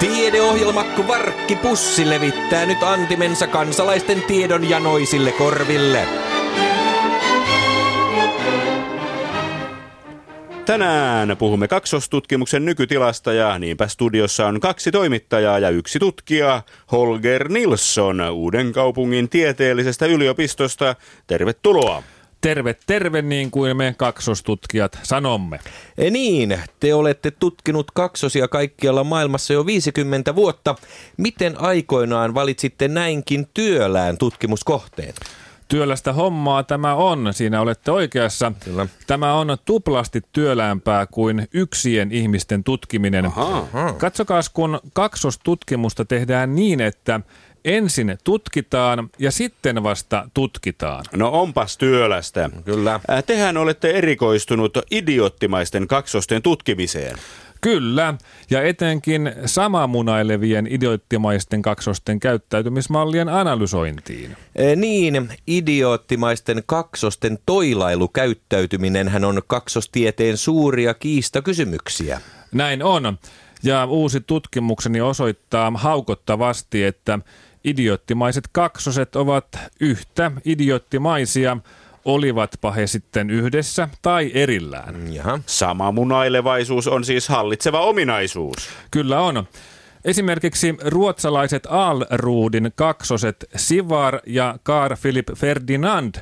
Tiedeohjelma Kvarkki Pussi levittää nyt antimensa kansalaisten tiedon janoisille korville. Tänään puhumme kaksostutkimuksen nykytilasta ja niinpä studiossa on kaksi toimittajaa ja yksi tutkija, Holger Nilsson Uuden kaupungin tieteellisestä yliopistosta. Tervetuloa. Terve, terve niin kuin me kaksostutkijat sanomme. E niin, te olette tutkinut kaksosia kaikkialla maailmassa jo 50 vuotta. Miten aikoinaan valitsitte näinkin työlään tutkimuskohteen? Työlästä hommaa tämä on, siinä olette oikeassa. Kyllä. Tämä on tuplasti työläämpää kuin yksien ihmisten tutkiminen. Aha. Katsokaas, kun kaksostutkimusta tehdään niin, että ensin tutkitaan ja sitten vasta tutkitaan. No onpas työlästä. Kyllä. Äh, Tehän olette erikoistunut idioottimaisten kaksosten tutkimiseen. Kyllä, ja etenkin samamunailevien idioottimaisten kaksosten käyttäytymismallien analysointiin. E, niin, idioottimaisten kaksosten toilailukäyttäytyminen hän on kaksostieteen suuria kiistakysymyksiä. Näin on. Ja uusi tutkimukseni osoittaa haukottavasti, että idioottimaiset kaksoset ovat yhtä idioottimaisia, olivatpa he sitten yhdessä tai erillään. Jaha. Sama munailevaisuus on siis hallitseva ominaisuus. Kyllä on. Esimerkiksi ruotsalaiset Alruudin kaksoset Sivar ja Carl Philip Ferdinand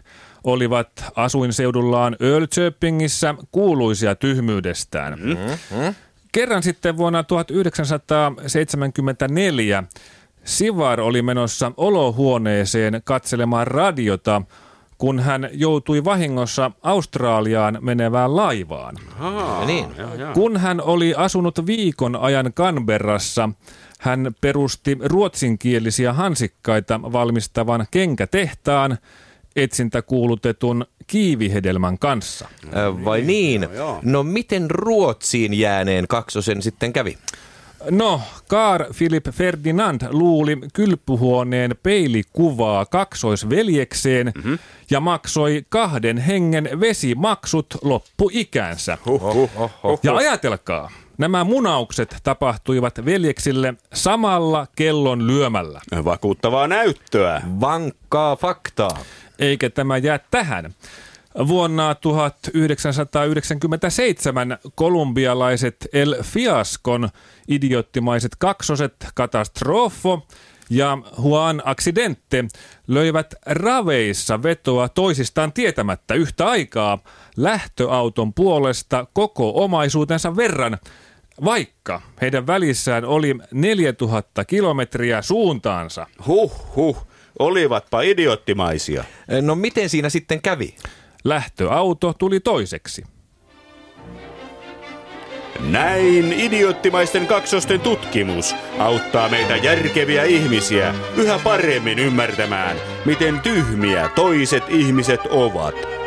olivat asuinseudullaan Ölköpingissä kuuluisia tyhmyydestään. Mm-hmm. Kerran sitten vuonna 1974 Sivar oli menossa olohuoneeseen katselemaan radiota, kun hän joutui vahingossa Australiaan menevään laivaan. Aa, niin. joo, joo. Kun hän oli asunut viikon ajan Canberrassa, hän perusti ruotsinkielisiä hansikkaita valmistavan kenkätehtaan etsintäkuulutetun kiivihedelmän kanssa. Ö, Vai niin? No miten Ruotsiin jääneen kaksosen sitten kävi? No, Carl Philip Ferdinand luuli kylpyhuoneen peilikuvaa kaksoisveljekseen mm-hmm. ja maksoi kahden hengen vesimaksut loppuikänsä. Huh, huh, huh. Ja ajatelkaa, nämä munaukset tapahtuivat veljeksille samalla kellon lyömällä. Vakuuttavaa näyttöä. Vankkaa faktaa. Eikä tämä jää tähän. Vuonna 1997 kolumbialaiset El Fiascon idioottimaiset kaksoset Katastrofo ja Juan Accidente löivät raveissa vetoa toisistaan tietämättä yhtä aikaa lähtöauton puolesta koko omaisuutensa verran, vaikka heidän välissään oli 4000 kilometriä suuntaansa. Huh, huh. Olivatpa idioottimaisia. No miten siinä sitten kävi? Lähtöauto tuli toiseksi. Näin idioottimaisten kaksosten tutkimus auttaa meitä järkeviä ihmisiä yhä paremmin ymmärtämään, miten tyhmiä toiset ihmiset ovat.